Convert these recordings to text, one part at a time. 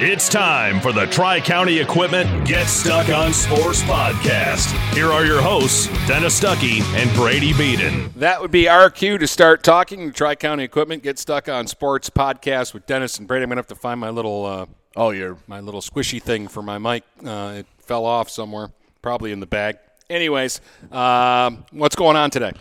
It's time for the Tri County Equipment Get Stuck on Sports podcast. Here are your hosts, Dennis Stuckey and Brady Beaton. That would be our cue to start talking. Tri County Equipment Get Stuck on Sports podcast with Dennis and Brady. I'm gonna have to find my little uh, Oh, you're my little squishy thing for my mic. Uh, it fell off somewhere, probably in the bag. Anyways, um, what's going on today?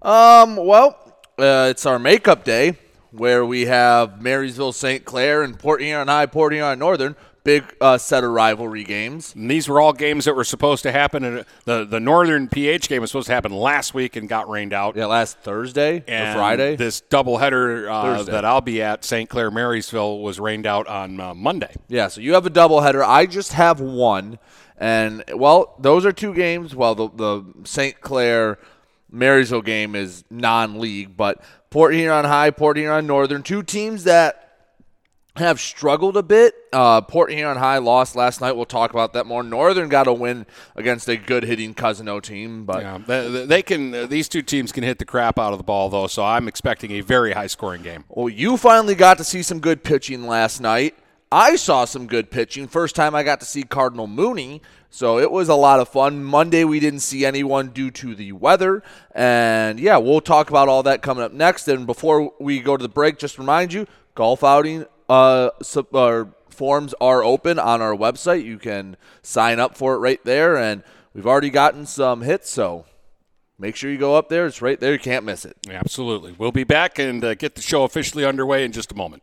um. Well, uh, it's our makeup day where we have Marysville, St. Clair, and Port Huron High, Port Huron Northern. Big uh, set of rivalry games. And these were all games that were supposed to happen. And the the Northern PH game was supposed to happen last week and got rained out. Yeah, last Thursday And or Friday. This doubleheader uh, that I'll be at St. Clair Marysville was rained out on uh, Monday. Yeah, so you have a doubleheader. I just have one, and well, those are two games. Well, the the St. Clair Marysville game is non-league, but Port Huron High, Port Huron Northern, two teams that have struggled a bit. Uh, Port Huron High lost last night. We'll talk about that more. Northern got a win against a good hitting Cousin Cousino team, but Yeah, they, they can. uh, These two teams can hit the crap out of the ball, though. So I'm expecting a very high scoring game. Well, you finally got to see some good pitching last night. I saw some good pitching. First time I got to see Cardinal Mooney, so it was a lot of fun. Monday we didn't see anyone due to the weather, and yeah, we'll talk about all that coming up next. And before we go to the break, just remind you, golf outing uh, sub, uh forms are open on our website. You can sign up for it right there, and we've already gotten some hits, so make sure you go up there. It's right there. You can't miss it. Absolutely. We'll be back and uh, get the show officially underway in just a moment.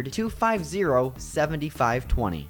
250 7520.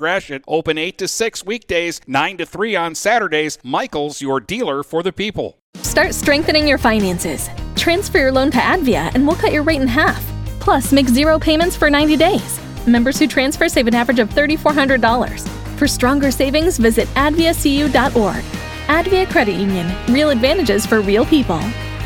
Gratiot. Open 8 to 6 weekdays, 9 to 3 on Saturdays. Michael's your dealer for the people. Start strengthening your finances. Transfer your loan to Advia and we'll cut your rate in half. Plus, make zero payments for 90 days. Members who transfer save an average of $3,400. For stronger savings, visit adviacu.org. Advia Credit Union. Real advantages for real people.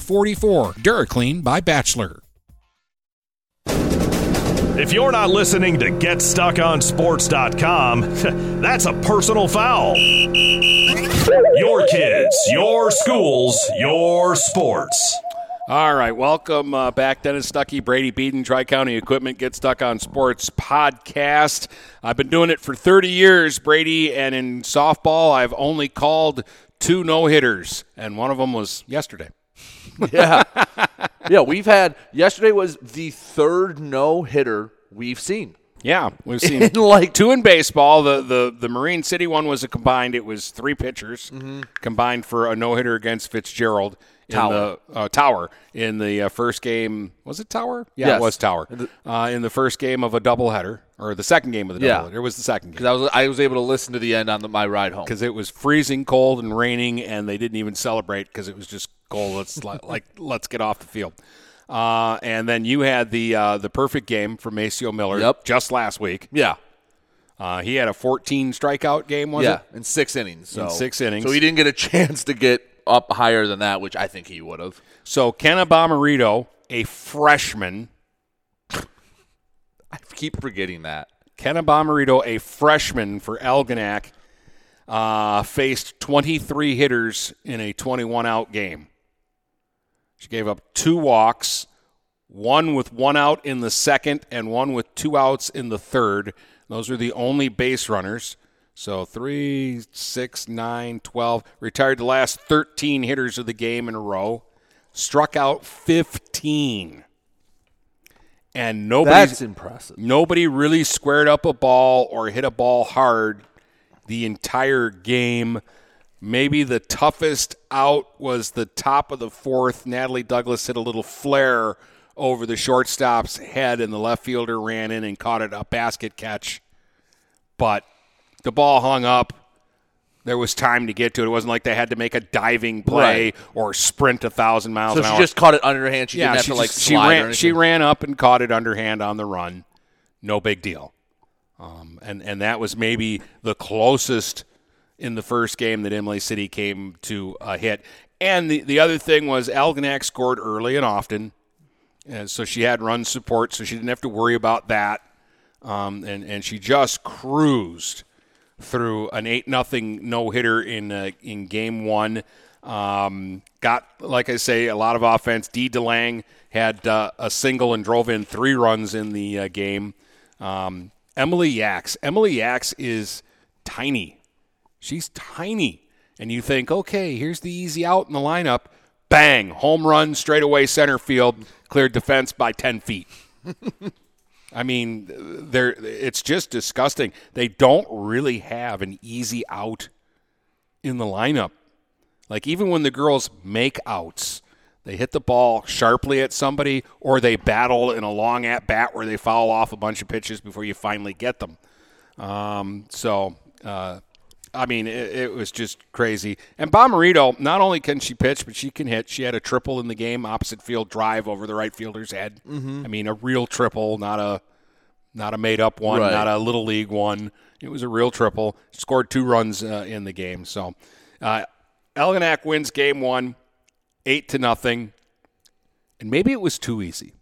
44. DuraClean by Bachelor. If you're not listening to GetStuckOnSports.com, that's a personal foul. Your kids, your schools, your sports. All right, welcome uh, back, Dennis Stuckey, Brady Beaton, Tri County Equipment Get Stuck on Sports podcast. I've been doing it for 30 years, Brady, and in softball, I've only called two no hitters, and one of them was yesterday. yeah. Yeah, we've had yesterday was the third no hitter we've seen. Yeah, we've seen In, like- two in baseball. The, the the Marine City one was a combined. It was three pitchers Mm-hmm. combined for a no hitter against Fitzgerald in Tower. the uh, Tower in the uh, first game. Was it Tower? Yeah, Yes. it was Tower. Uh, in the first game of a doubleheader, or the second game of the Yeah. doubleheader. It was the second game. Because I was I was able to listen to the end on the, my ride home. because it was freezing cold and raining, and they didn't even celebrate because it was just cold. Let's like, like let's get off the field. Uh, and then you had the uh, the perfect game from Maceo Miller Yep. just last week. Yeah, Uh, he had a 14 strikeout game, was yeah, it? in six innings. So. In six innings. So he didn't get a chance to get up higher than that, which I think he would have. So Kenna Bomarito, a freshman, I keep forgetting that. Kenna Bomarito, a freshman for Algonac, uh, faced 23 hitters in a 21 out game. She gave up two walks, one with one out in the second and one with two outs in the third. Those are the only base runners. So three, six, nine, 12. Retired the last 13 hitters of the game in a row. Struck out 15. And nobody That's impressive. Nobody really squared up a ball or hit a ball hard the entire game. Maybe the toughest out was the top of the fourth. Natalie Douglas hit a little flare over the shortstop's head, and the left fielder ran in and caught it a basket catch. But the ball hung up. There was time to get to it. It wasn't like they had to make a diving play Right. or sprint a thousand miles So she hour just caught it underhand. She yeah, didn't have to like just- she slide or ran. She ran up and caught it underhand on the run. No big deal. Um, and and that was maybe the closest in the first game that Imlay City came to a hit. And the the other thing was Algonac scored early and often, and so she had run support, so she didn't have to worry about that. Um, and and she just cruised through an eight nothing no hitter in uh, in game one. Um, got like I say a lot of offense. Dee DeLang had uh, a single and drove in three runs in the uh, game. Um, Emily Yax. Emily Yax is tiny. She's tiny, and you think, okay, here's the easy out in the lineup. Bang! Home run straight away center field. Cleared defense by ten feet. I mean, they're, it's just disgusting. They don't really have an easy out in the lineup. Like, even when the girls make outs, they hit the ball sharply at somebody or they battle in a long at bat where they foul off a bunch of pitches before you finally get them. Um, so, uh, I mean, it, it was just crazy. And Bomarito, not only can she pitch, but she can hit. She had a triple in the game, opposite field drive over the right fielder's head. I mean, a real triple, not a not a made up one, Right. not a little league one. It was a real triple. Scored two runs uh, in the game. So, uh, Algonac wins game one, eight to nothing. And maybe it was too easy.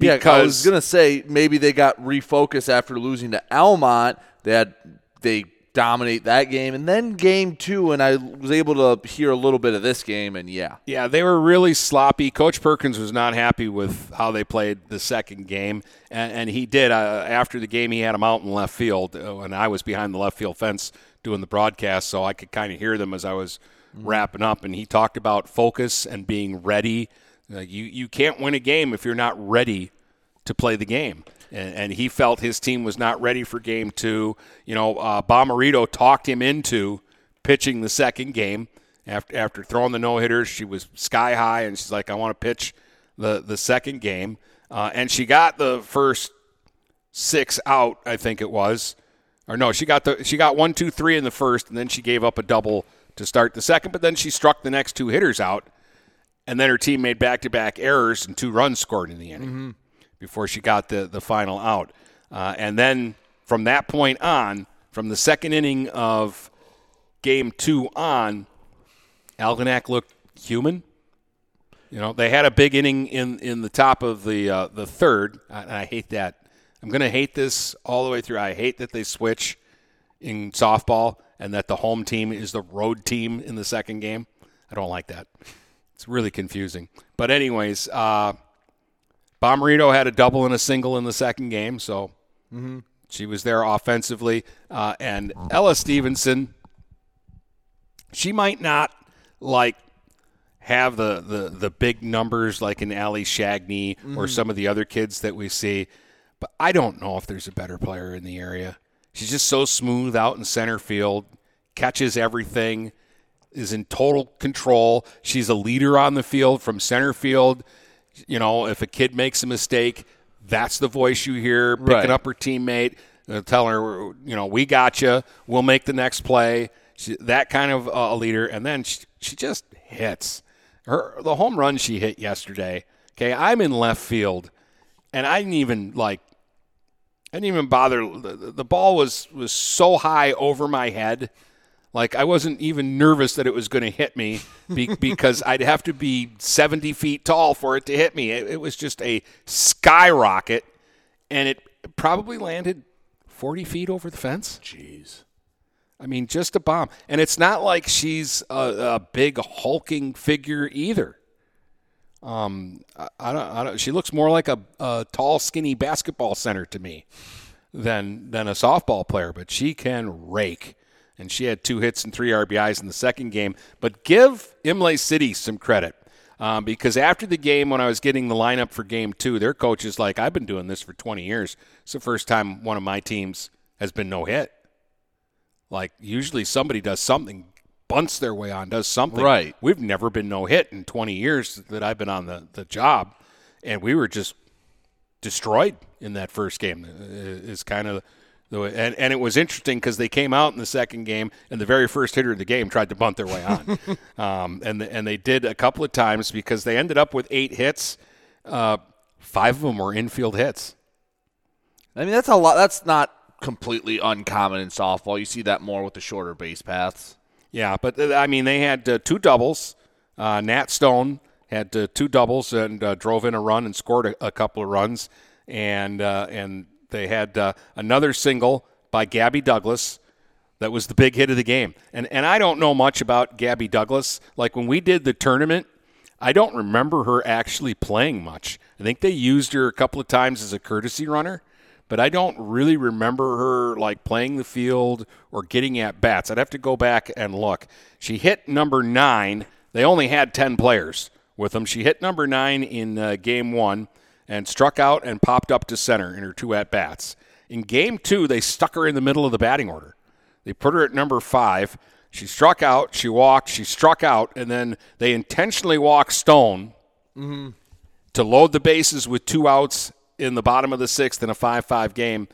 Yeah, I was gonna say maybe they got refocused after losing to Almont. They had they dominate that game, and then game two, and I was able to hear a little bit of this game, and yeah, Yeah, they were really sloppy. Coach Perkins was not happy with how they played the second game, and, and he did. Uh, after the game, he had them out in left field, uh, and I was behind the left field fence doing the broadcast, so I could kind of hear them as I was wrapping up. And he talked about focus and being ready. Uh, you you can't win a game if you're not ready to play the game. And, and he felt his team was not ready for game two. You know, uh, Bomarito talked him into pitching the second game after after throwing the no hitters. She was sky high, and she's like, "I want to pitch the the second game," uh, and she got the first six out. I think it was, or no, she got the she got one, two, three in the first, and then she gave up a double to start the second. But then she struck the next two hitters out, and then her team made back to back errors and two runs scored in the inning before she got the, the final out. Uh, and then from that point on, from the second inning of game two on, Algonac looked human. You know, they had a big inning in, in the top of the uh, the third. And I hate that. I'm going to hate this all the way through. I hate that they switch in softball and that the home team is the road team in the second game. I don't like that. It's really confusing. But anyways, uh, Bomarito had a double and a single in the second game, so she was there offensively. Uh, and Ella Stevenson, she might not like have the, the, the big numbers like an Ali Shagney or some of the other kids that we see, but I don't know if there's a better player in the area. She's just so smooth out in center field, catches everything, is in total control. She's a leader on the field from center field. You know, if a kid makes a mistake, that's the voice you hear picking Right. up her teammate, uh, telling her, you know, we got you. We'll make the next play. She, that kind of uh, a leader, and then she, she just hits her the home run she hit yesterday. Okay, I'm in left field, and I didn't even like. I didn't even bother. The, the ball was was so high over my head, like I wasn't even nervous that it was going to hit me be, because I'd have to be 70 feet tall for it to hit me. It, it was just a skyrocket, and it probably landed 40 feet over the fence. jeez, I mean, just a bomb. And it's not like she's a, a big hulking figure either. Um, I, I don't. I don't. She looks more like a, a tall, skinny basketball center to me than than a softball player. But she can rake, and she had two hits and three RBIs in the second game. But give Imlay City some credit. Um, because after the game, when I was getting the lineup for game two, their coach is like, I've been doing this for 20 years. It's the first time one of my teams has been no hit. Like usually somebody does something, bunts their way on, does something. Right. We've never been no hit in 20 years that I've been on the, the job, and we were just destroyed in that first game. Is kind of and and it was interesting because they came out in the second game, and the very first hitter of the game tried to bunt their way on, um, and and they did a couple of times because they ended up with eight hits. Uh, five of them were infield hits. I mean that's a lot. That's not completely uncommon in softball. You see that more with the shorter base paths. Yeah, but uh, I mean, they had uh, two doubles. Uh, Nat Stone had uh, two doubles and uh, drove in a run and scored a, a couple of runs, and uh, and they had uh, another single by Gabby Douglas. That was the big hit of the game. And and I don't know much about Gabby Douglas. Like when we did the tournament, I don't remember her actually playing much. I think they used her a couple of times as a courtesy runner, but I don't really remember her like playing the field or getting at bats. I'd have to go back and look. She hit number nine. They only had 10 players with them. She hit number nine in uh, game one and struck out and popped up to center in her two at bats. In game two, they stuck her in the middle of the batting order. They put her at number five. She struck out, she walked, she struck out, and then they intentionally walked Stone to load the bases with two outs in the bottom of the sixth in a 5 5 game,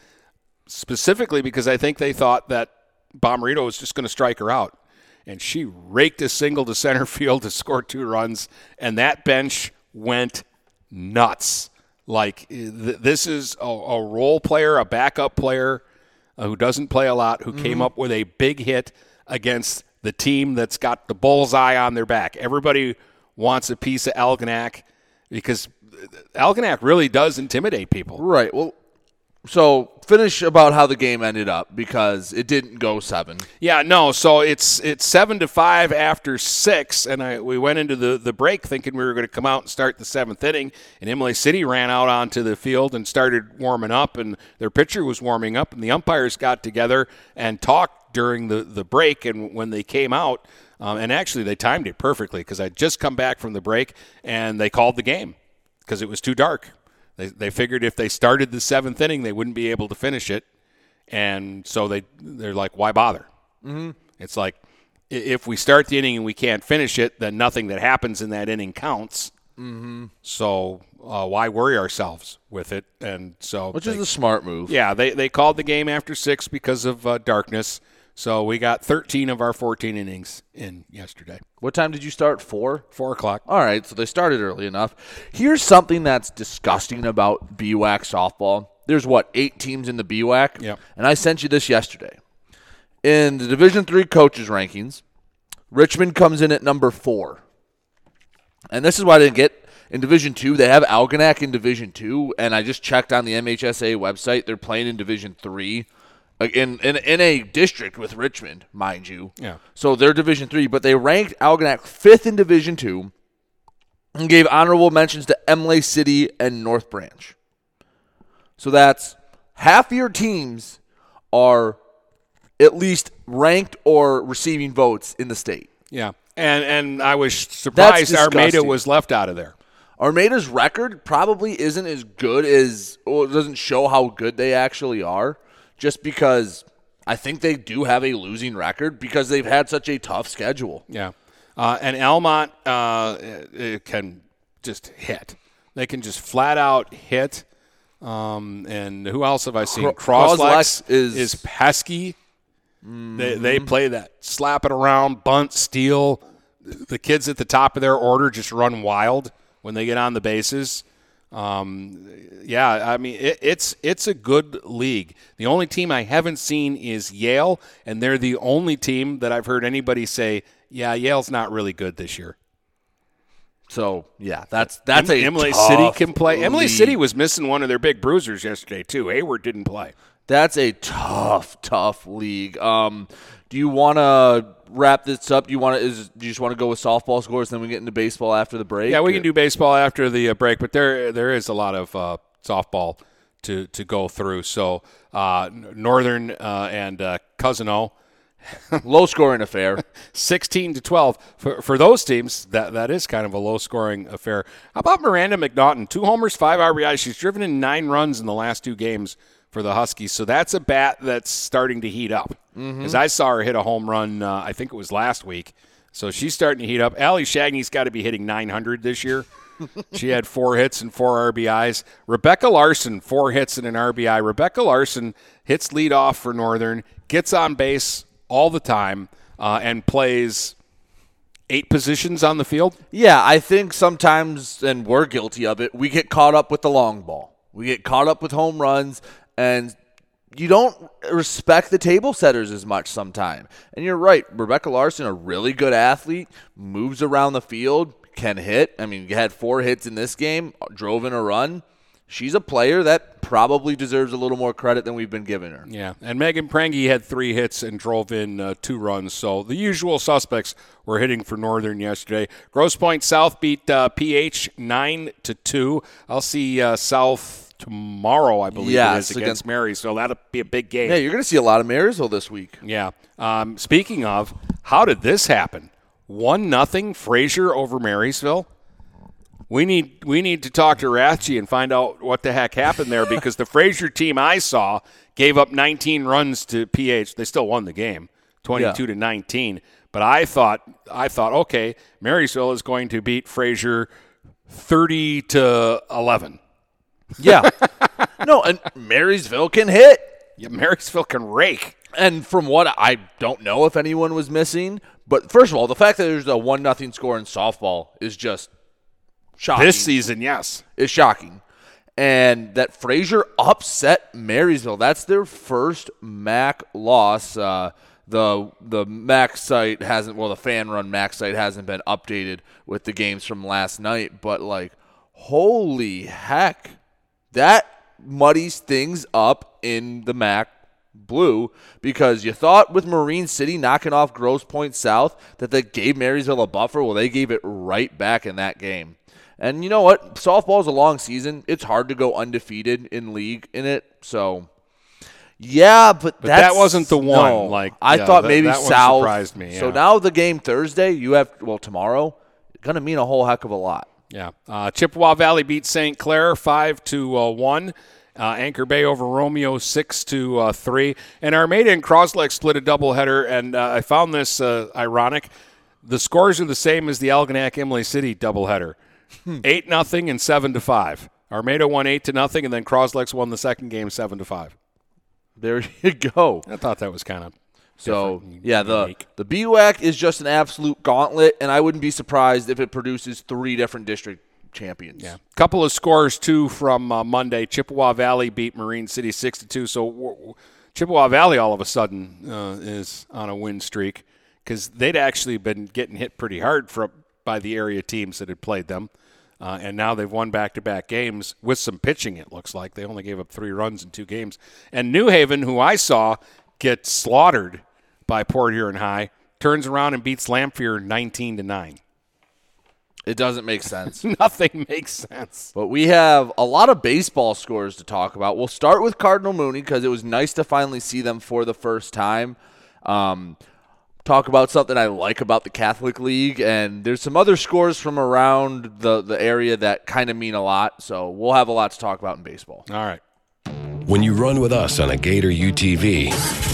specifically because I think they thought that Bomarito was just going to strike her out. And she raked a single to center field to score two runs, and that bench went nuts. Like, eh, th- this is a, a role player, a backup player uh, who doesn't play a lot, who mm-hmm. came up with a big hit against the team that's got the bullseye on their back. Everybody wants a piece of Algonac because eh, Algonac really does intimidate people. Right. Well, so finish about how the game ended up because it didn't go seven. Yeah, no. So it's it's seven to five after six, and I we went into the the break thinking we were going to come out and start the seventh inning, and Imlay City ran out onto the field and started warming up, and their pitcher was warming up, and the umpires got together and talked during the the break, and when they came out, um, and actually they timed it perfectly because I'd just come back from the break, and they called the game because it was too dark. They, they figured if they started the seventh inning, they wouldn't be able to finish it, and so they they're like, why bother? Mm-hmm. It's like if we start the inning and we can't finish it, then nothing that happens in that inning counts. Mm-hmm. So uh, why worry ourselves with it? And so Which they- is a smart move. yeah, they they called the game after six because of uh, darkness. So we got 13 of our 14 innings in yesterday. What time did you start? Four? Four o'clock. All right, so they started early enough. Here's something that's disgusting about BWAC softball. There's what eight teams in the BWAC, Yep. and I sent you this yesterday. In the Division Three coaches rankings, Richmond comes in at number four, and this is why I didn't get in Division Two. They have Algonac in Division Two, and I just checked on the MHSA website. They're playing in Division Three, Uh, in in, in a district with Richmond, mind you. Yeah. So they're Division Three, but they ranked Algonac fifth in Division Two, and gave honorable mentions to Imlay City and North Branch. So that's half your teams are at least ranked or receiving votes in the state. Yeah, and and I was surprised Armada was left out of there. Armada's record probably isn't as good as, or it doesn't show how good they actually are, just because I think they do have a losing record because they've had such a tough schedule. Yeah, uh, and Almont uh, it can just hit. They can just flat out hit. Um, and who else have I seen? Cro- Crosslex is- is pesky. They they play that slap it around, bunt, steal. The kids at the top of their order just run wild when they get on the bases. Um, yeah, I mean it, it's it's a good league. The only team I haven't seen is Yale, and they're the only team that I've heard anybody say, "Yeah, Yale's not really good this year." So yeah, that's that's a Imlay City can play. Imlay. City was missing one of their big bruisers yesterday too. Hayward didn't play. That's a tough, tough league. Um, do you want to wrap this up? Do you want to? Is do you just want to go with softball scores? Then we get into baseball after the break. Yeah, we can do baseball after the uh, break, but there there is a lot of uh, softball to to go through. So uh, Northern uh, and uh, Cousino, low scoring affair. 16 to 12 for, for those teams. That that is kind of a low scoring affair. How about Miranda McNaughton? Two homers, five rbi She's driven in nine runs in the last two games for the Huskies. So that's a bat that's starting to heat up. As I saw her hit a home run, uh, I think it was last week. So she's starting to heat up. Allie Shagney's got to be hitting 900 this year. she had four hits and four RBIs. Rebecca Larson, four hits and an RBI. Rebecca Larson hits lead off for Northern, gets on base all the time, uh, and plays eight positions on the field. Yeah, I think sometimes, and we're guilty of it, we get caught up with the long ball. We get caught up with home runs, and you don't respect the table setters as much sometimes. And you're right, Rebecca Larson, a really good athlete, moves around the field, can hit. I mean, had four hits in this game, drove in a run. She's a player that probably deserves a little more credit than we've been giving her. Yeah, and Megan Prangy had three hits and drove in uh, two runs. So the usual suspects were hitting for Northern yesterday. Grosse Pointe South beat uh, PH nine to two. I'll see uh, South tomorrow, I believe Yes, is against, against- Mary. So that'll be a big game. Yeah, you're going to see a lot of Marysville this week. Yeah. Um, speaking of, how did this happen? One nothing Fraser over Marysville. We need we need to talk to Rathje and find out what the heck happened there because the Fraser team I saw gave up 19 runs to PH. They still won the game, 22 Yeah. to 19. But I thought I thought okay, Marysville is going to beat Fraser 30 to 11. Yeah. no, and Marysville can hit. Yeah, Marysville can rake. And from what I don't know if anyone was missing, but first of all, the fact that there's a one nothing score in softball is just shocking. This season, yes. is shocking. And that Fraser upset Marysville. That's their first MAC loss. Uh, the the MAC site hasn't well the fan run MAC site hasn't been updated with the games from last night, but like holy heck. That muddies things up in the MAC blue because you thought with Marine City knocking off Grosse Pointe South that they gave Marysville a buffer. Well, they gave it right back in that game. And you know what? Softball is a long season. It's hard to go undefeated in league in it. So, yeah, but, But that wasn't the one, no. like, I yeah, thought that- maybe that South surprised me, So now the game Thursday, you have well tomorrow, gonna mean a whole heck of a lot. Yeah. Uh, Chippewa Valley beat St. Clair five to uh, one. Uh, Anchor Bay over Romeo six to uh, three, and Armada and Croslex split a doubleheader. And uh, I found this uh, ironic. The scores are the same as the Algonac Imlay City doubleheader, eight nothing and seven to five. Armada won eight to nothing, and then Croslex won the second game seven to five. There you go. I thought that was kind of So yeah, the unique. the BWAC is just an absolute gauntlet, and I wouldn't be surprised if it produces three different district champions. Yeah, couple of scores too from uh, Monday. Chippewa Valley beat Marine City six to two. So w- w- Chippewa Valley all of a sudden uh, is on a win streak because they'd actually been getting hit pretty hard from by the area teams that had played them, uh, and now they've won back-to-back games with some pitching. It looks like they only gave up three runs in two games. And New Haven, who I saw get slaughtered by Port Huron High, turns around and beats Lamphere nineteen to nine. It doesn't make sense. Nothing makes sense. But we have a lot of baseball scores to talk about. We'll start with Cardinal Mooney because it was nice to finally see them for the first time. Um, talk about something I like about the Catholic League, and there's some other scores from around the, the area that kind of mean a lot. So we'll have a lot to talk about in baseball. All right. When you run with us on a Gator UTV,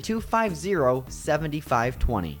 250 7520.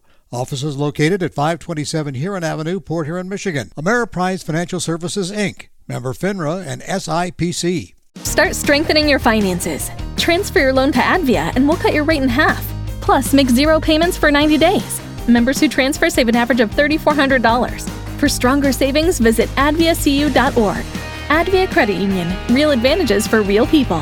Office is located at 527 Huron Avenue, Port Huron, Michigan. Ameriprise Financial Services, Inc., member FINRA and SIPC. Start strengthening your finances. Transfer your loan to Advia and we'll cut your rate in half. Plus, make zero payments for 90 days. Members who transfer save an average of $3,400. For stronger savings, visit adviacu.org. Advia Credit Union. Real advantages for real people.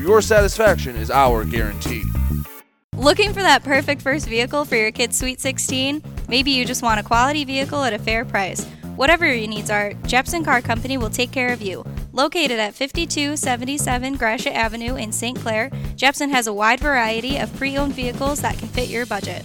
where your satisfaction is our guarantee. Looking for that perfect first vehicle for your kid's Sweet 16? Maybe you just want a quality vehicle at a fair price. Whatever your needs are, Jepson Car Company will take care of you. Located at 5277 Gratiot Avenue in St. Clair, Jepson has a wide variety of pre owned vehicles that can fit your budget.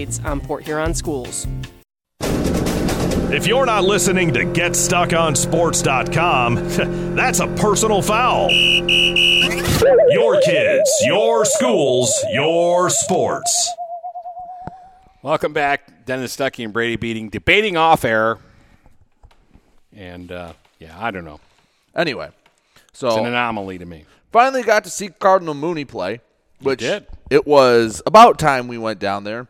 on Port Huron schools. If you're not listening to GetStuckOnSports.com, that's a personal foul. Your kids, your schools, your sports. Welcome back, Dennis Stuckey and Brady Beaton, debating off air. And uh, yeah, I don't know. Anyway, so It's an anomaly to me. finally got to see Cardinal Mooney play, which did. it was about time we went down there.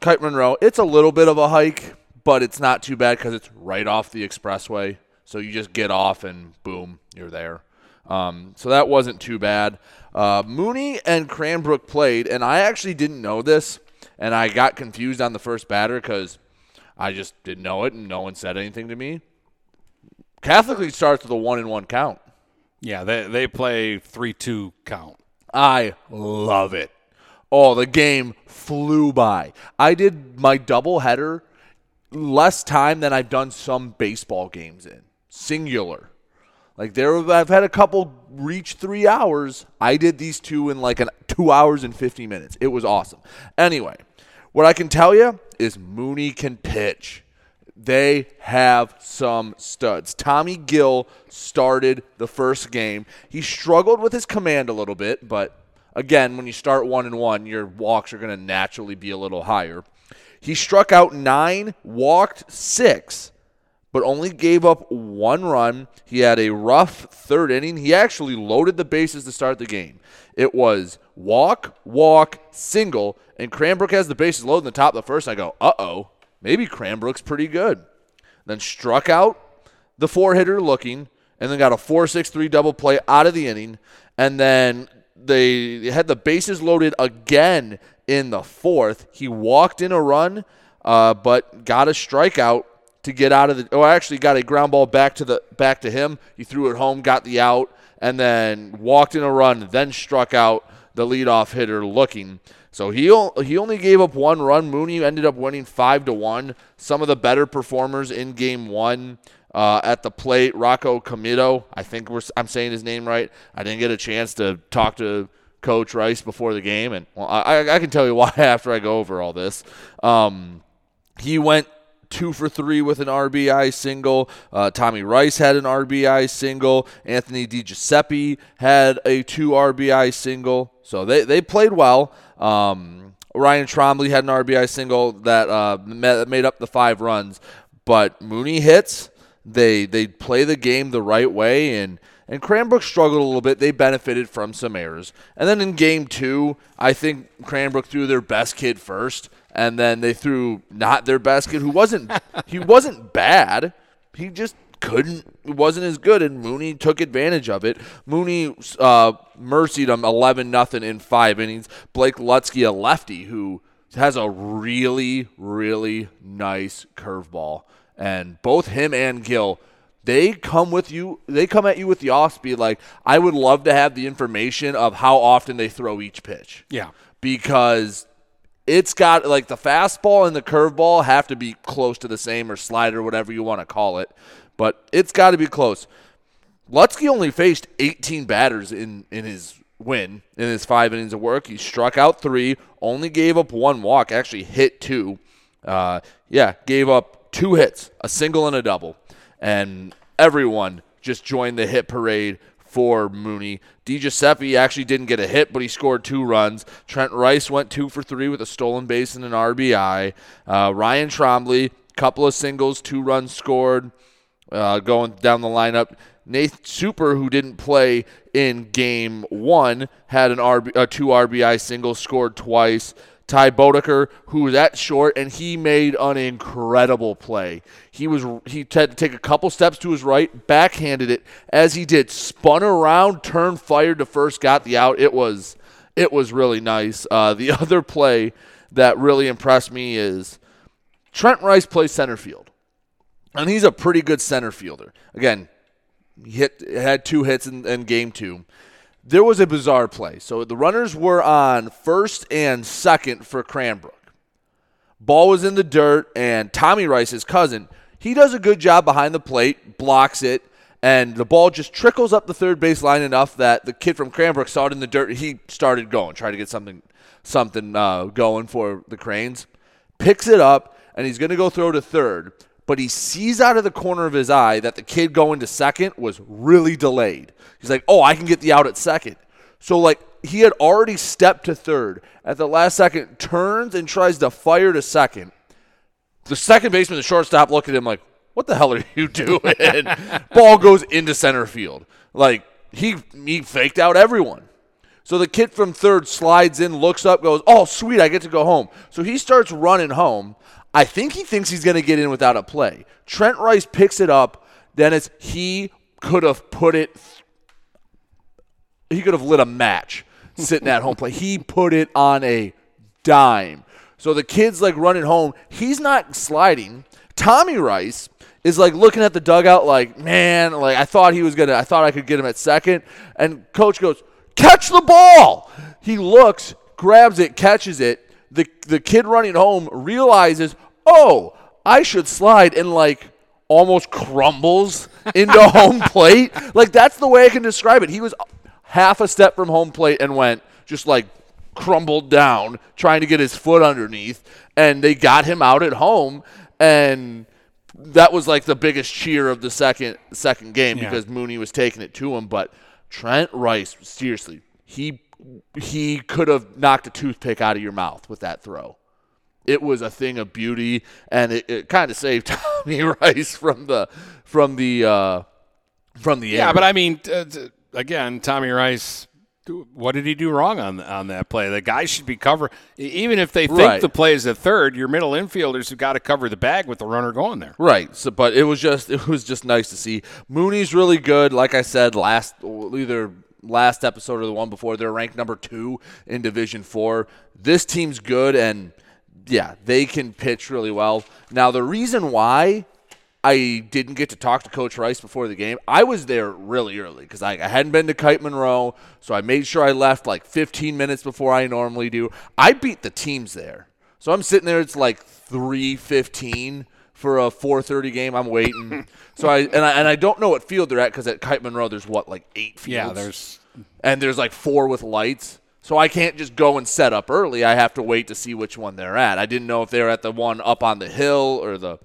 Kite Monroe, it's a little bit of a hike, but it's not too bad because it's right off the expressway. So you just get off and boom, you're there. Um, so that wasn't too bad. Uh, Mooney and Cranbrook played, and I actually didn't know this, and I got confused on the first batter because I just didn't know it, and no one said anything to me. Catholic League starts with a one and one count. Yeah, they, they play 3 2 count. I love it. Oh, the game flew by. I did my double header less time than I've done some baseball games in. Singular. Like there I've had a couple reach 3 hours. I did these two in like an 2 hours and 50 minutes. It was awesome. Anyway, what I can tell you is Mooney can pitch. They have some studs. Tommy Gill started the first game. He struggled with his command a little bit, but again, when you start one and one, your walks are going to naturally be a little higher. He struck out nine, walked six, but only gave up one run. He had a rough third inning. He actually loaded the bases to start the game. It was walk, walk, single, and Cranbrook has the bases loaded in the top of the first. I go, uh oh, maybe Cranbrook's pretty good. Then struck out the four hitter looking, and then got a 4 6 3 double play out of the inning. And then they had the bases loaded again in the fourth. He walked in a run, uh, but got a strikeout to get out of the. Oh, actually, got a ground ball back to the back to him. He threw it home, got the out, and then walked in a run. Then struck out the leadoff hitter looking. So he he only gave up one run. Mooney ended up winning five to one. Some of the better performers in Game One. Uh, at the plate, Rocco Comito. I think we're, I'm saying his name right. I didn't get a chance to talk to Coach Rice before the game, and well, I, I can tell you why after I go over all this. Um, he went two for three with an RBI single. Uh, Tommy Rice had an RBI single. Anthony DiGiuseppe had a two RBI single. So they, they played well. Um, Ryan Trombley had an RBI single that uh, made up the five runs. But Mooney hits. They they play the game the right way and and Cranbrook struggled a little bit. They benefited from some errors. And then in game two, I think Cranbrook threw their best kid first, and then they threw not their best kid, who wasn't he wasn't bad. He just couldn't wasn't as good, and Mooney took advantage of it. Mooney uh, mercied him eleven nothing in five innings. Blake Lutsky, a lefty who has a really really nice curveball and both him and Gill, they come with you. They come at you with the off speed. Like I would love to have the information of how often they throw each pitch. Yeah, because it's got like the fastball and the curveball have to be close to the same or slider, whatever you want to call it. But it's got to be close. Lutsky only faced 18 batters in in his win in his five innings of work. He struck out three, only gave up one walk, actually hit two. Uh, yeah, gave up two hits, a single and a double. And everyone just joined the hit parade for Mooney. DiGiuseppe actually didn't get a hit, but he scored two runs. Trent Rice went two for three with a stolen base and an RBI. Uh, Ryan Trombley, couple of singles, two runs scored. Uh, going down the lineup, Nate Super, who didn't play in game one, had an RB, a two RBI single, scored twice. Ty Bodeker, who was at short, and he made an incredible play. He was he had to take a couple steps to his right, backhanded it as he did, spun around, turned, fired to first, got the out. It was it was really nice. Uh, the other play that really impressed me is Trent Rice plays center field, and he's a pretty good center fielder. Again, he hit had two hits in, in game two there was a bizarre play. So the runners were on first and second for Cranbrook. Ball was in the dirt, and Tommy Rice, his cousin, he does a good job behind the plate, blocks it, and the ball just trickles up the third base line enough that the kid from Cranbrook saw it in the dirt. He started going, trying to get something, something uh, going for the Cranes. Picks it up, and he's going to go throw to third but he sees out of the corner of his eye that the kid going to second was really delayed. He's like, oh, I can get the out at second. So, like, he had already stepped to third. At the last second, turns and tries to fire to second. The second baseman, the shortstop, look at him like, what the hell are you doing? Ball goes into center field. Like, he, he faked out everyone. So the kid from third slides in, looks up, goes, oh, sweet, I get to go home. So he starts running home. I think he thinks he's going to get in without a play. Trent Rice picks it up. Then it's he could have put it. He could have lit a match sitting at home plate. He put it on a dime. So the kid's like running home. He's not sliding. Tommy Rice is like looking at the dugout like, man, like I thought he was gonna I thought I could get him at second. And coach goes, catch the ball. He looks, grabs it, catches it the the kid running home realizes, oh, I should slide and like almost crumbles into home plate. Like that's the way I can describe it. He was half a step from home plate and went just like crumbled down trying to get his foot underneath and they got him out at home and that was like the biggest cheer of the second second game yeah. because Mooney was taking it to him but Trent Rice seriously he he could have knocked a toothpick out of your mouth with that throw. It was a thing of beauty, and it, it kind of saved Tommy Rice from the from the uh, from the yeah. But I mean, uh, again, Tommy Rice. What did he do wrong on on that play? The guy should be covered. Even if they think right. the play is at third, your middle infielders have got to cover the bag with the runner going there. Right. So, but it was just it was just nice to see. Mooney's really good. Like I said last, either last episode or the one before, they're ranked number two in Division Four. This team's good, and yeah, they can pitch really well. Now, the reason why I didn't get to talk to Coach Rice before the game. I was there really early because I, I, hadn't been to Kite Monroe, so I made sure I left like 15 minutes before I normally do. I beat the teams there, so I'm sitting there. It's like 3:15 for a 4:30 game. I'm waiting. so I and I and I don't know what field they're at because at Kite Monroe there's what like eight fields. Yeah, there's and there's like four with lights. So I can't just go and set up early. I have to wait to see which one they're at. I didn't know if they were at the one up on the hill or the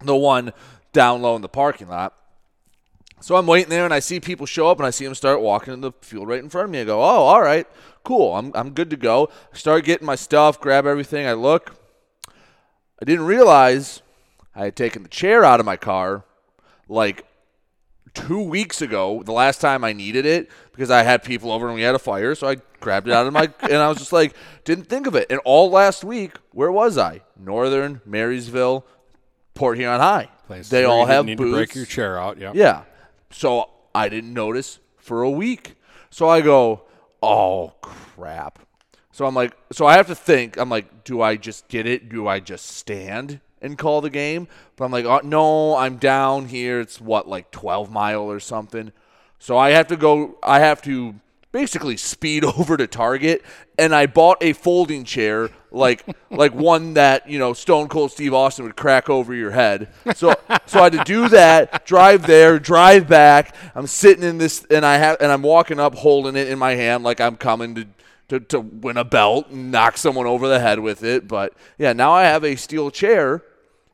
the one down low in the parking lot. So I'm waiting there and I see people show up and I see them start walking in the field right in front of me. I go, "Oh, all right. Cool. I'm I'm good to go." I start getting my stuff, grab everything. I look. I didn't realize I had taken the chair out of my car like two weeks ago, the last time I needed it, because I had people over and we had a fire. So I grabbed it out of my, and I was just like, didn't think of it. And all last week, where was I? Northern, Marysville, Port Huron High. Places they all have need booths. to break your chair out. Yeah. Yeah. So I didn't notice for a week. So I go, oh crap. So I'm like, so I have to think. I'm like, do I just get it? Do I just stand? And call the game. But I'm like, oh, no, I'm down here. It's what, like 12 mile or something. So I have to go, I have to basically speed over to Target and I bought a folding chair like like one that, you know, Stone Cold Steve Austin would crack over your head. So so I had to do that, drive there, drive back. I'm sitting in this and I have and I'm walking up holding it in my hand like I'm coming to to, to win a belt and knock someone over the head with it. But yeah, now I have a steel chair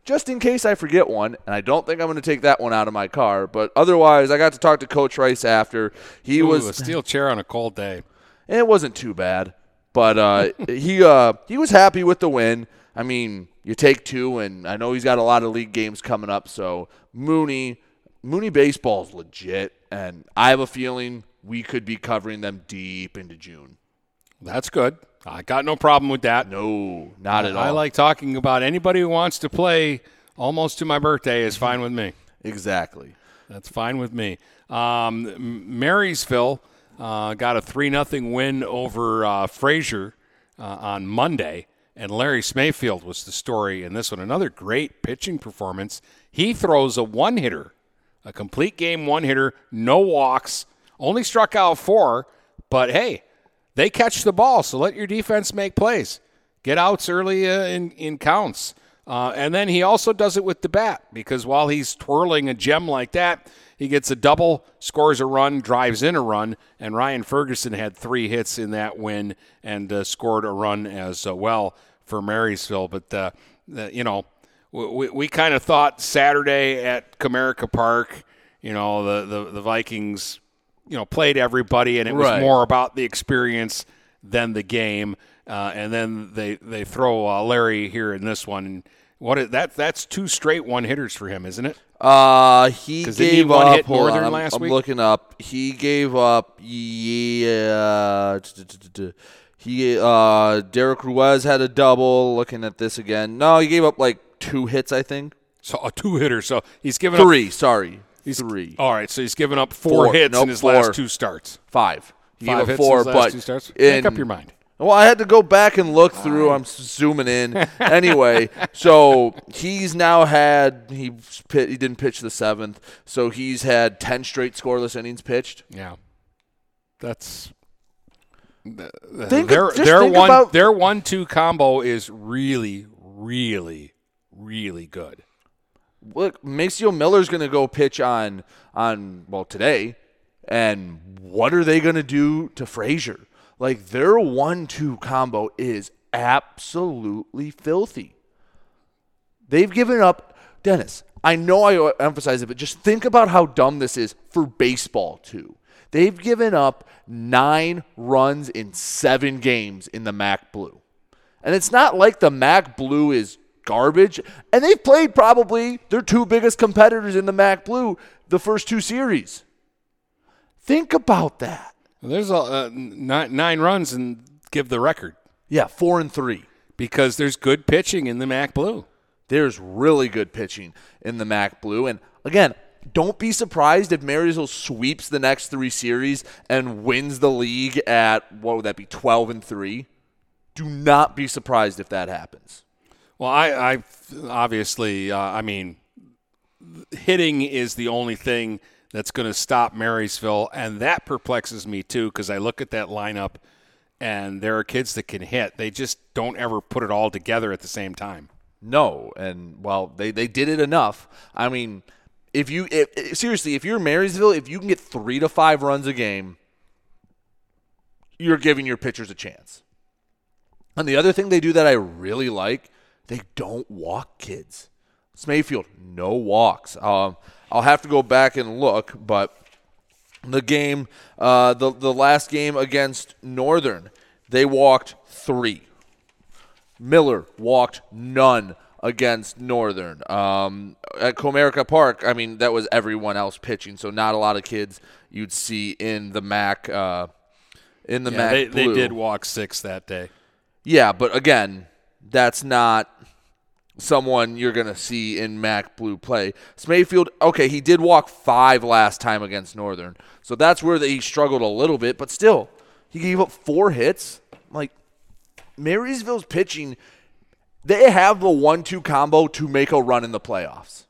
just in case I forget one, and I don't think I'm going to take that one out of my car. But otherwise, I got to talk to Coach Rice after. He Ooh, was a steel chair on a cold day. it wasn't too bad, but uh, he uh, he was happy with the win. I mean, you take two, and I know he's got a lot of league games coming up. So Mooney, Mooney baseball is legit, and I have a feeling we could be covering them deep into June. That's good. I got no problem with that. No, not at all. I like talking about anybody who wants to play almost to my birthday is fine with me. exactly. That's fine with me. Um, Marysville uh, got a three nothing win over uh, Fraser uh, on Monday, and Larry Smayfield was the story in this one. Another great pitching performance. He throws a one hitter, a complete game one hitter, no walks, only struck out four, but hey, they catch the ball, so let your defense make plays. Get outs early uh, in, in counts. Uh, and then he also does it with the bat because while he's twirling a gem like that, he gets a double, scores a run, drives in a run, and Ryan Ferguson had three hits in that win and uh, scored a run as uh, well for Marysville. But, uh, you know, we, we kind of thought Saturday at Comerica Park, you know, the, the, the Vikings, you know, played everybody, and it was more about the experience than the game. Uh, and then they they throw uh, Larry here in this one. And what is, that? That's two straight one hitters for him, isn't it? Uh, he 'Cause didn't he gave one up. hit Northern on, I'm, last I'm week? looking up. He gave up. Yeah. He uh, Derek Ruiz had a double. Looking at this again. No, he gave up like two hits. I think So a two hitter. So he's given three. Sorry, He's, three, All right, so he's given up four, Four. hits Nope, in his four. last two starts. five. He Five hits four, in his last two starts? Make up your mind. Well, I had to go back and look through. I'm zooming in. anyway, so he's now had he pit, he didn't pitch the seventh, so he's had ten straight scoreless innings pitched. Yeah, that's. th- th- Think- their their one about- their one two combo is really really really good. Look, Maceo Miller's going to go pitch on on well today, and what are they going to do to Fraser? Like their one-two combo is absolutely filthy. They've given up, Dennis. I know I emphasize it, but just think about how dumb this is for baseball too. They've given up nine runs in seven games in the MAC Blue. And it's not like the MAC Blue is garbage. And they've played probably their two biggest competitors in the MAC Blue the first two series. Think about that. There's a uh, nine, nine runs and give the record Yeah, four and three. because there's good pitching in the MAC Blue. There's really good pitching in the MAC Blue. And again, don't be surprised if Marysville sweeps the next three series and wins the league at what would that be, twelve and three? Do not be surprised if that happens. Well, I, I obviously, uh, I mean, hitting is the only thing that's going to stop Marysville, and that perplexes me too because I look at that lineup, and there are kids that can hit. They just don't ever put it all together at the same time. No, and well, they they did it enough. I mean, if you if, seriously, if you're Marysville, if you can get three to five runs a game, you're giving your pitchers a chance. And the other thing they do that I really like, they don't walk kids. Smayfield, no walks. Um, I'll have to go back and look, but the game, uh, the the last game against Northern, they walked three. Miller walked none against Northern. Um, at Comerica Park, I mean, that was everyone else pitching, so not a lot of kids you'd see in the MAC. Uh, in the Yeah, MAC they, they did walk six that day. Yeah, but again, that's not someone you're going to see in Mac Blue play. Smayfield, okay, he did walk five last time against Northern. So that's where he struggled a little bit, but still, he gave up four hits. Like, Marysville's pitching, they have the one two combo to make a run in the playoffs.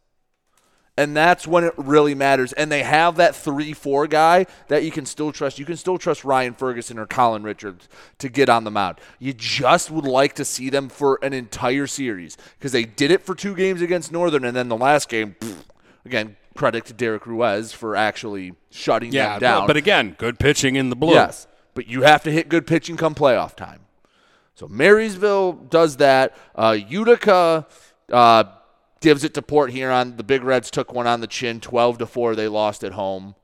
And that's when it really matters. And they have that 3 4 guy that you can still trust. You can still trust Ryan Ferguson or Colin Richards to get on the mound. You just would like to see them for an entire series because they did it for two games against Northern. And then the last game, pfft, again, credit to Derek Ruiz for actually shutting Yeah, them down. but, but again, good pitching in the blue. Yes, but you have to hit good pitching come playoff time. So Marysville does that. Uh, Utica, uh, gives it to Port Huron. The Big Reds took one on the chin, 12 to 4. They lost at home.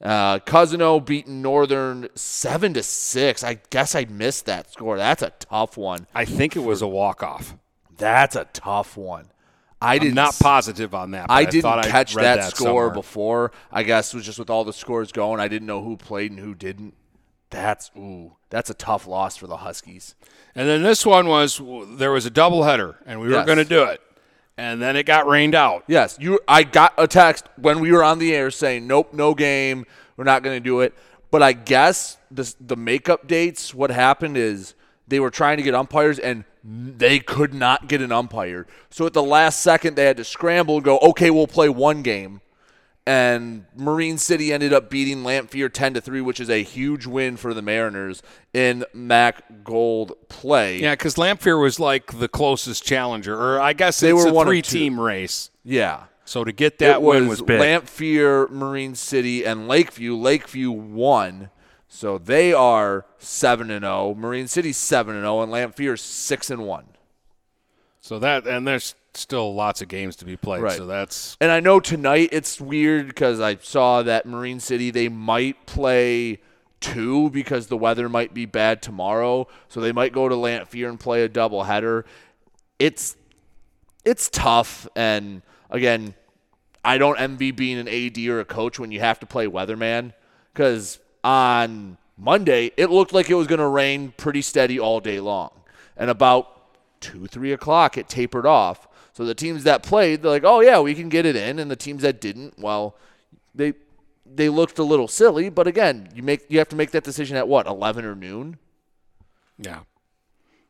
Uh, Cousino beaten Northern seven to six. I guess I missed that score. That's a tough one. I think it was a walk off. That's a tough one. I did not positive on that. I, I didn't catch that, that, score somewhere. before. I guess it was just with all the scores going. I didn't know who played and who didn't. That's ooh, that's a tough loss for the Huskies. And then this one was there was a doubleheader, and we yes. were going to do it, and then it got rained out. Yes, you. I got a text when we were on the air saying, "Nope, no game. We're not going to do it." But I guess the the makeup dates. What happened is they were trying to get umpires, and they could not get an umpire. So at the last second, they had to scramble and go, "Okay, we'll play one game." And Marine City ended up beating Lamphere 10 to 3, which is a huge win for the Mariners in MAC Gold play. Yeah, because Lamphere was like the closest challenger, or I guess they were a three team race. Yeah. So to get that it win was big. Lamphere, Marine City, and Lakeview. Lakeview won. So they are 7 and 0. Marine City 7 and 0 and Lamphere 6 and 1. So that and there's still lots of games to be played. Right. So that's and I know tonight it's weird because I saw that Marine City they might play two because the weather might be bad tomorrow, so they might go to Lamphere and play a doubleheader. It's it's tough, and again, I don't envy being an AD or a coach when you have to play weatherman because on Monday it looked like it was going to rain pretty steady all day long, and about two three o'clock it tapered off so the teams that played, they're like, oh yeah, we can get it in, and the teams that didn't, well, they they looked a little silly. But again, you make you have to make that decision at what eleven or noon. Yeah.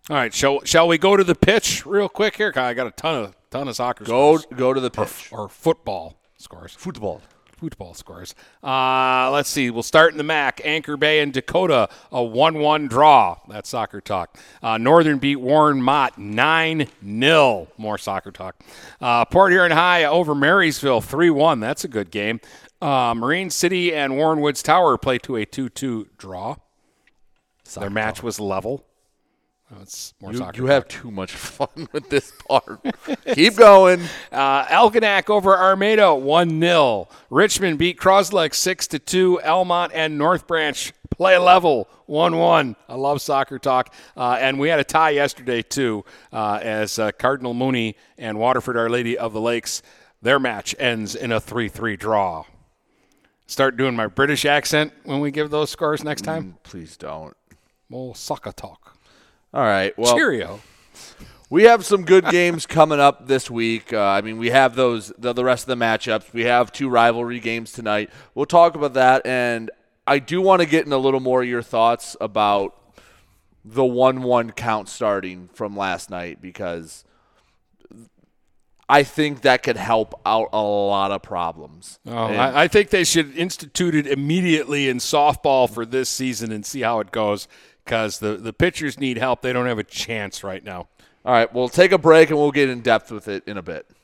All right. Shall shall we go to the pitch real quick here? I got a ton of ton of soccer. Go scores. go to the pitch or, or football scores. Football football scores. Uh, let's see. We'll start in the MAC. Anchor Bay and Dakota, a 1 1 draw. That's soccer talk. Uh, Northern beat Warren Mott 9 0. More soccer talk. Uh, Port Huron High over Marysville 3 1. That's a good game. Uh, Marine City and Warren Woods Tower play to a 2 2 draw. Soccer Their match talk. was level. Oh, it's more you, you have too much fun with this part. Keep going. Uh, Algonac over Armada, 1 0. Richmond beat Croslex 6 2. Almont and North Branch play level, 1 1. I love soccer talk. Uh, and we had a tie yesterday, too, uh, as uh, Cardinal Mooney and Waterford Our Lady of the Lakes, their match ends in a 3 3 draw. Start doing my British accent when we give those scores next time? Mm, please don't. More soccer talk. All right. Well, cheerio. We have some good games coming up this week. Uh, I mean, we have those the, the rest of the matchups. We have two rivalry games tonight. We'll talk about that, and I do want to get in a little more of your thoughts about the one-one count starting from last night because I think that could help out a lot of problems. Oh, I, I, think they should institute it immediately in softball for this season and see how it goes because the, the pitchers need help. They don't have a chance right now. All right, we'll take a break and we'll get in depth with it in a bit.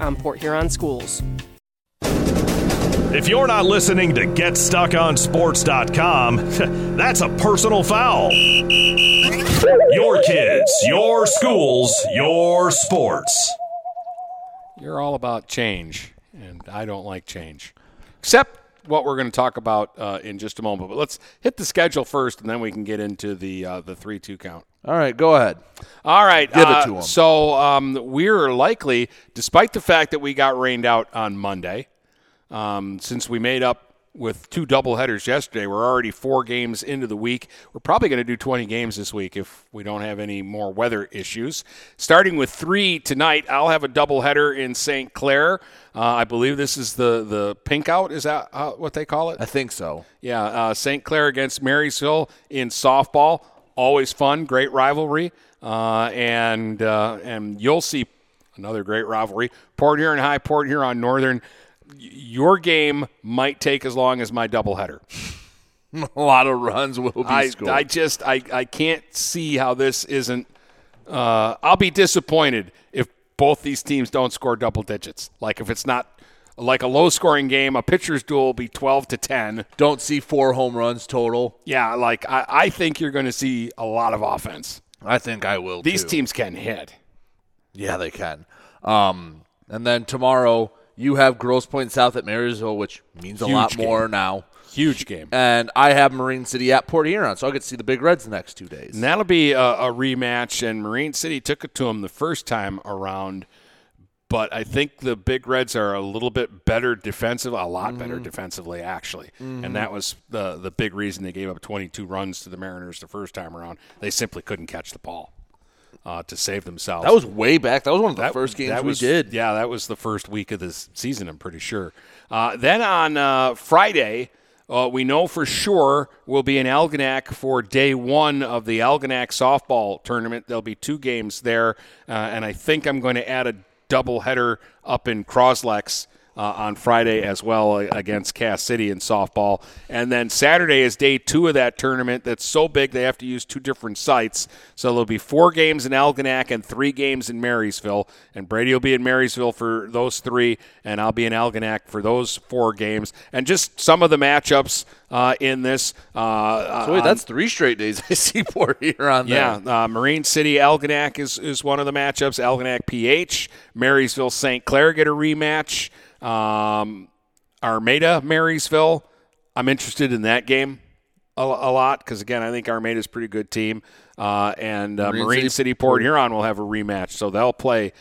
on Port Huron schools. If you're not listening to GetStuckOnSports.com, that's a personal foul. Your kids, your schools, your sports. You're all about change, and I don't like change. Except what we're going to talk about uh, in just a moment. But let's hit the schedule first, and then we can get into the uh, the three two count. All right, go ahead. All right, Give it uh, to 'em. So um, we're likely, despite the fact that we got rained out on Monday, um, since we made up with two doubleheaders yesterday, we're already four games into the week. We're probably going to do 20 games this week if we don't have any more weather issues. Starting with three tonight, I'll have a doubleheader in St. Clair. Uh, I believe this is the the pink out. Is that uh, what they call it? I think so. Yeah, uh, St. Clair against Marysville in softball. Always fun, great rivalry, uh, and uh, and you'll see another great rivalry. Port Huron High, Port Huron Northern. Your game might take as long as my doubleheader. A lot of runs will be I, scored. I just I, I can't see how this isn't. Uh, I'll be disappointed if both these teams don't score double digits. Like if it's not like a low scoring game, a pitcher's duel will be twelve to ten. Don't see four home runs total. Yeah, like I, I think you're going to see a lot of offense. I think I will. These too. teams can hit. Yeah, they can. Um, and then tomorrow you have Grosse Pointe South at Marysville, which means a Huge lot game. more now. Huge game. And I have Marine City at Port Huron, so I get to see the Big Reds the next two days. And that'll be a, a rematch. And Marine City took it to them the first time around but I think the Big Reds are a little bit better defensive, a lot better Mm-hmm. defensively actually, Mhm. and that was the the big reason they gave up 22 runs to the Mariners the first time around. They simply couldn't catch the ball uh, to save themselves. That was way back. That was one of the That- first games that we did. Yeah, that was the first week of this season. I'm pretty sure. Uh, then on uh, Friday. Uh, we know for sure we'll be in Algonac for day one of the Algonac softball tournament. There'll be two games there, uh, and I think I'm going to add a doubleheader up in Croslex uh, on Friday as well uh, against Cass City in softball. And then Saturday is day two of that tournament that's so big they have to use two different sites. So there'll be four games in Algonac and three games in Marysville. And Brady will be in Marysville for those three, and I'll be in Algonac for those four games. And just some of the matchups uh, in this. Uh, So wait, on- that's three straight days I see Port Huron yeah, there. uh, Marine City Algonac is, is one of the matchups. Algonac PH, Marysville St. Clair get a rematch. Um, Armada Marysville, I'm interested in that game a, a lot because again, I think Armada's a pretty good team, uh, and uh, Marine Marine, City City, Port Huron will have a rematch, so they'll play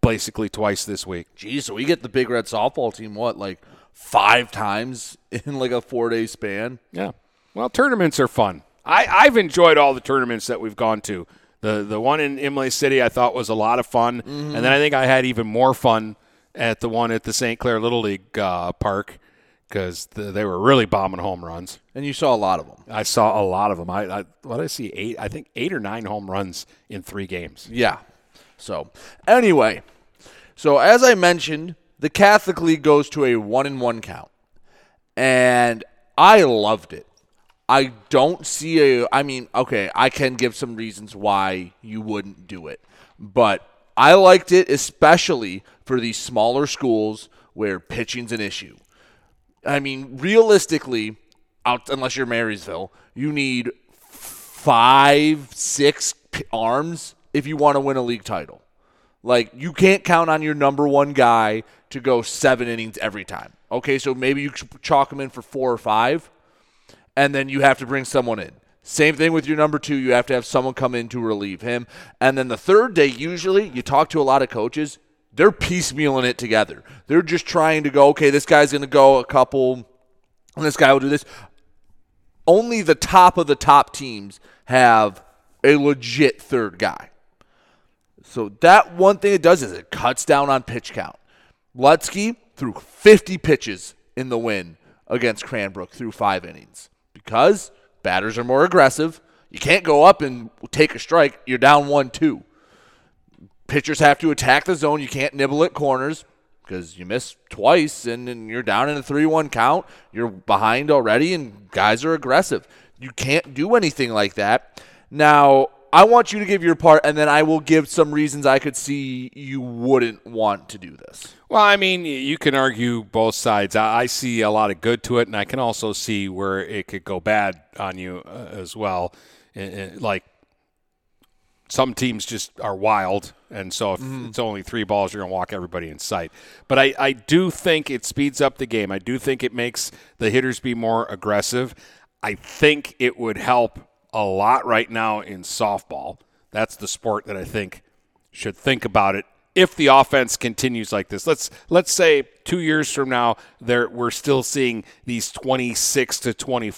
basically twice this week. Geez, so we get the Big Red softball team what like five times in like a four day span. Yeah. Well, tournaments are fun. I, I've enjoyed all the tournaments that we've gone to. The the one in Imlay City I thought was a lot of fun, and then I think I had even more fun at the one at the St. Clair Little League uh, Park because the, they were really bombing home runs. And you saw a lot of them. I saw a lot of them. I, I what did I see eight? I think eight or nine home runs in three games. Yeah. So anyway, so as I mentioned, the Catholic League goes to a one in one count, and I loved it. I don't see a. I mean, okay, I can give some reasons why you wouldn't do it, but I liked it especially for these smaller schools where pitching's an issue. I mean, realistically, out unless you're Marysville, you need five, six arms if you want to win a league title. Like you can't count on your number one guy to go seven innings every time. Okay, so maybe you chalk him in for four or five, and then you have to bring someone in. Same thing with your number two. You have to have someone come in to relieve him. And then the third day, usually, you talk to a lot of coaches, they're piecemealing it together. They're just trying to go, okay, this guy's going to go a couple, and this guy will do this. Only the top of the top teams have a legit third guy. So that one thing it does is it cuts down on pitch count. Lutsky threw 50 pitches in the win against Cranbrook through five innings because batters are more aggressive. You can't go up and take a strike. You're down one two. Pitchers have to attack the zone. You can't nibble at corners because you miss twice and, and you're down in a 3 1 count. You're behind already, and guys are aggressive. You can't do anything like that. Now, I want you to give your part, and then I will give some reasons I could see you wouldn't want to do this. Well, I mean, you can argue both sides. I, see a lot of good to it, and I can also see where it could go bad on you uh, as well. Uh, uh, like some teams just are wild, and so if it's only three balls, you're going to walk everybody in sight. But I, I do think it speeds up the game. I do think it makes the hitters be more aggressive. I think it would help a lot right now in softball. That's the sport that I think should think about it if the offense continues like this. Let's let's say two years from now, there we're still seeing these twenty six to twenty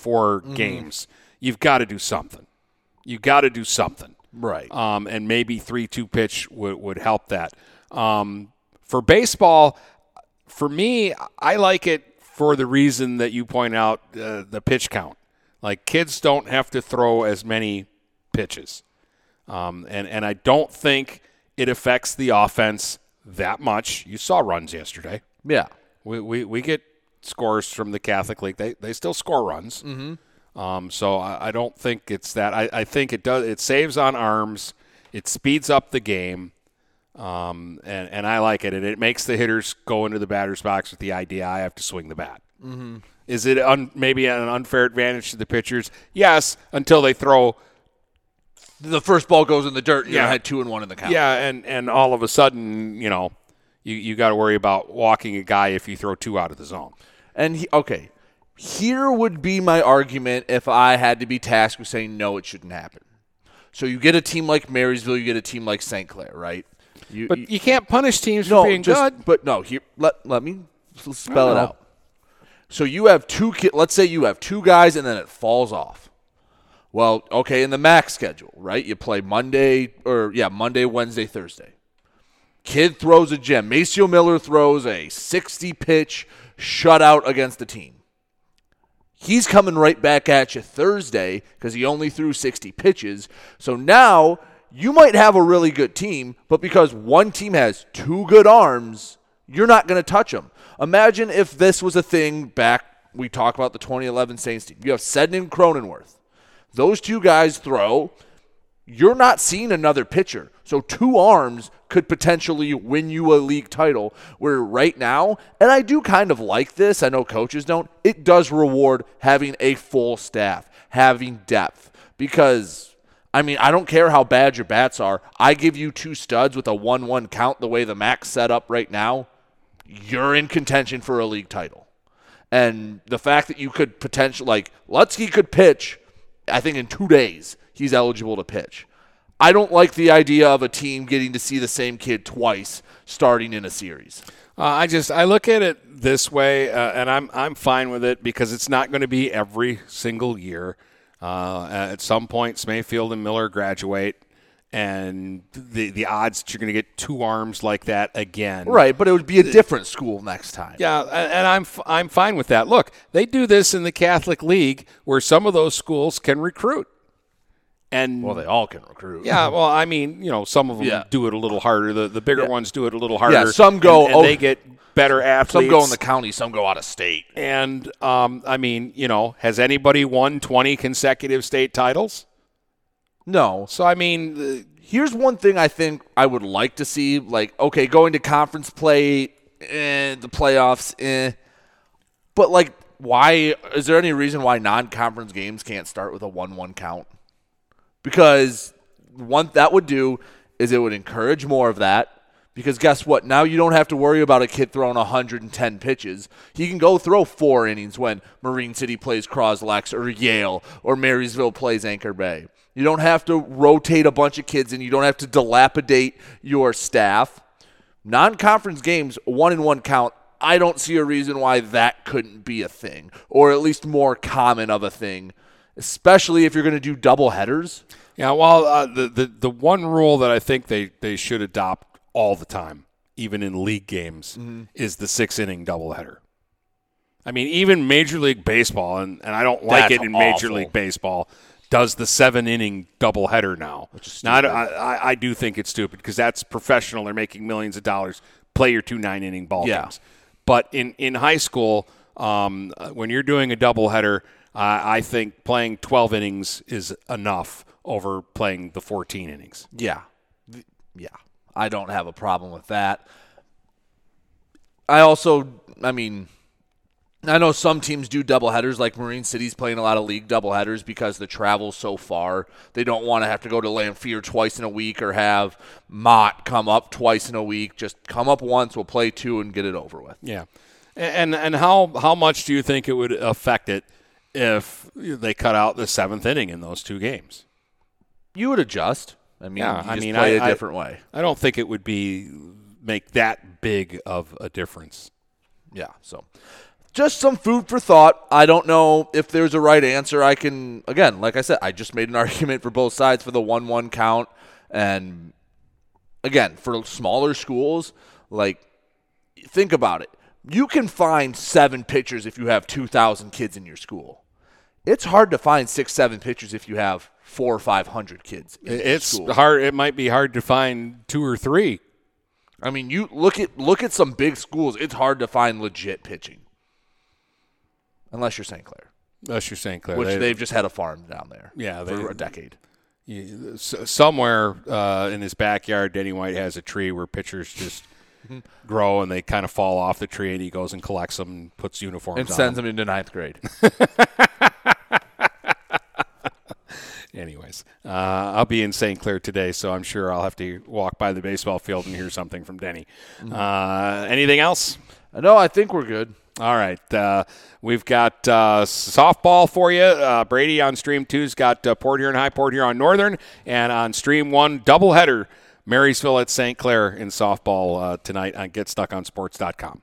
games. You've got to do something. You've got to do something. Right. Um, and maybe three two pitch would would help that. Um, for baseball, for me, I like it for the reason that you point out uh, the pitch count. Like kids don't have to throw as many pitches, um, and and I don't think it affects the offense that much. You saw runs yesterday. Yeah. We we, we get scores from the Catholic League. They they still score runs. Mm-hmm. Um, so I, I don't think it's that. I, I think it does. It saves on arms. It speeds up the game, um, and and I like it. And it makes the hitters go into the batter's box with the idea I have to swing the bat. Mhm. Is it un, maybe an unfair advantage to the pitchers? Yes, until they throw. The first ball goes in the dirt, and you had two and one in the count. Yeah, and and all of a sudden, you know, you you got to worry about walking a guy if you throw two out of the zone. And he, okay, here would be my argument if I had to be tasked with saying no, it shouldn't happen. So you get a team like Marysville, you get a team like St. Clair, right? You, But you, you can't punish teams no, for being just, good. But no, here, let let me spell it know. out. So you have two let's say you have two guys and then it falls off. Well, okay, in the max schedule, right? You play Monday or yeah, Monday, Wednesday, Thursday. Kid throws a gem. Maceo Miller throws a 60 pitch shutout against the team. He's coming right back at you Thursday because he only threw 60 pitches. So now you might have a really good team, but because one team has two good arms, you're not going to touch them. Imagine if this was a thing back, we talk about the 2011 Saints team. You have Sedden and Cronenworth. Those two guys throw. You're not seeing another pitcher. So two arms could potentially win you a league title. Where right now, and I do kind of like this, I know coaches don't, it does reward having a full staff, having depth. Because, I mean, I don't care how bad your bats are. I give you two studs with a 1 1 count the way the max set up right now, you're in contention for a league title. And the fact that you could potentially, like, Lutsky could pitch, I think in two days, he's eligible to pitch. I don't like the idea of a team getting to see the same kid twice starting in a series. Uh, I just I look at it this way, uh, and I'm I'm fine with it because it's not going to be every single year. Uh, at some point, Mayfield and Miller graduate, and the the odds that you're going to get two arms like that again, Right, but it would be a different school next time. Yeah, and I'm I'm fine with that. Look, they do this in the Catholic League, where some of those schools can recruit, and Well, they all can recruit. yeah, well, I mean, you know, some of them Yeah. do it a little harder. The the bigger Yeah. ones do it a little harder. Yeah, some go- and, and oh, they get better athletes. Some go in the county, some go out of state. And um, I mean, you know, has anybody won 20 consecutive state titles? No. So I mean, the, Here's one thing I think I would like to see. Like, okay, going to conference play, eh, the playoffs, eh. But, like, why is there any reason why non conference games can't start with a 1 1 count? Because one that would do is it would encourage more of that. Because guess what? Now you don't have to worry about a kid throwing 110 pitches. He can go throw four innings when Marine City plays Croslex or Yale or Marysville plays Anchor Bay. You don't have to rotate a bunch of kids and you don't have to dilapidate your staff. Non conference games, one in one count. I don't see a reason why that couldn't be a thing, or at least more common of a thing, especially if you're going to do double headers. yeah. Well, uh, the, the the one rule that I think they they should adopt all the time, even in league games, is the six inning doubleheader. I mean, even Major League Baseball, and, and I don't like That's it in Major. League Baseball, does the seven inning doubleheader now. now, I, I, I do think it's stupid because that's professional. They're making millions of dollars. Play your two nine inning ball Yeah. games. But in, in high school, um, when you're doing a doubleheader, uh, I think playing 12 innings is enough over playing the 14 innings. Yeah. Yeah. I don't have a problem with that. I also, I mean, I know some teams do doubleheaders, like Marine City's playing a lot of league doubleheaders because the travel's so far. They don't want to have to go to Lamphere twice in a week or have Mott come up twice in a week. Just come up once, we'll play two and get it over with. Yeah. And and how how much do you think it would affect it if they cut out the seventh inning in those two games? You would adjust. I mean, Yeah, I mean, play I- a I- different way. I don't think it would be make that big of a difference. Yeah, so just some food for thought. I don't know if there's a right answer. I can again, like I said, I just made an argument for both sides for the one-one count, and again for smaller schools, like think about it. You can find seven pitchers if you have two thousand kids in your school. It's hard to find six, seven pitchers if you have four or five hundred kids. In It's school. hard. It might be hard to find two or three. I mean, you look at look at some big schools. It's hard to find legit pitching, unless you're St. Clair. Unless you're St. Clair, which They- they've just had a farm down there. Yeah, for a decade. You- somewhere uh, in his backyard, Denny White has a tree where pitchers just grow and they kind of fall off the tree, and he goes and collects them and puts uniforms and sends them. them into ninth grade. Anyways, uh, I'll be in St. Clair today, so I'm sure I'll have to walk by the baseball field and hear something from Denny. Uh, anything else? no, I think we're good. All right. Uh, we've got uh, softball for you. Uh, Brady on Stream 2's got uh, Port Huron High, Port Huron Northern, and on Stream 1, doubleheader. Marysville at St. Clair in softball uh, tonight on GetStuckOnSports.com.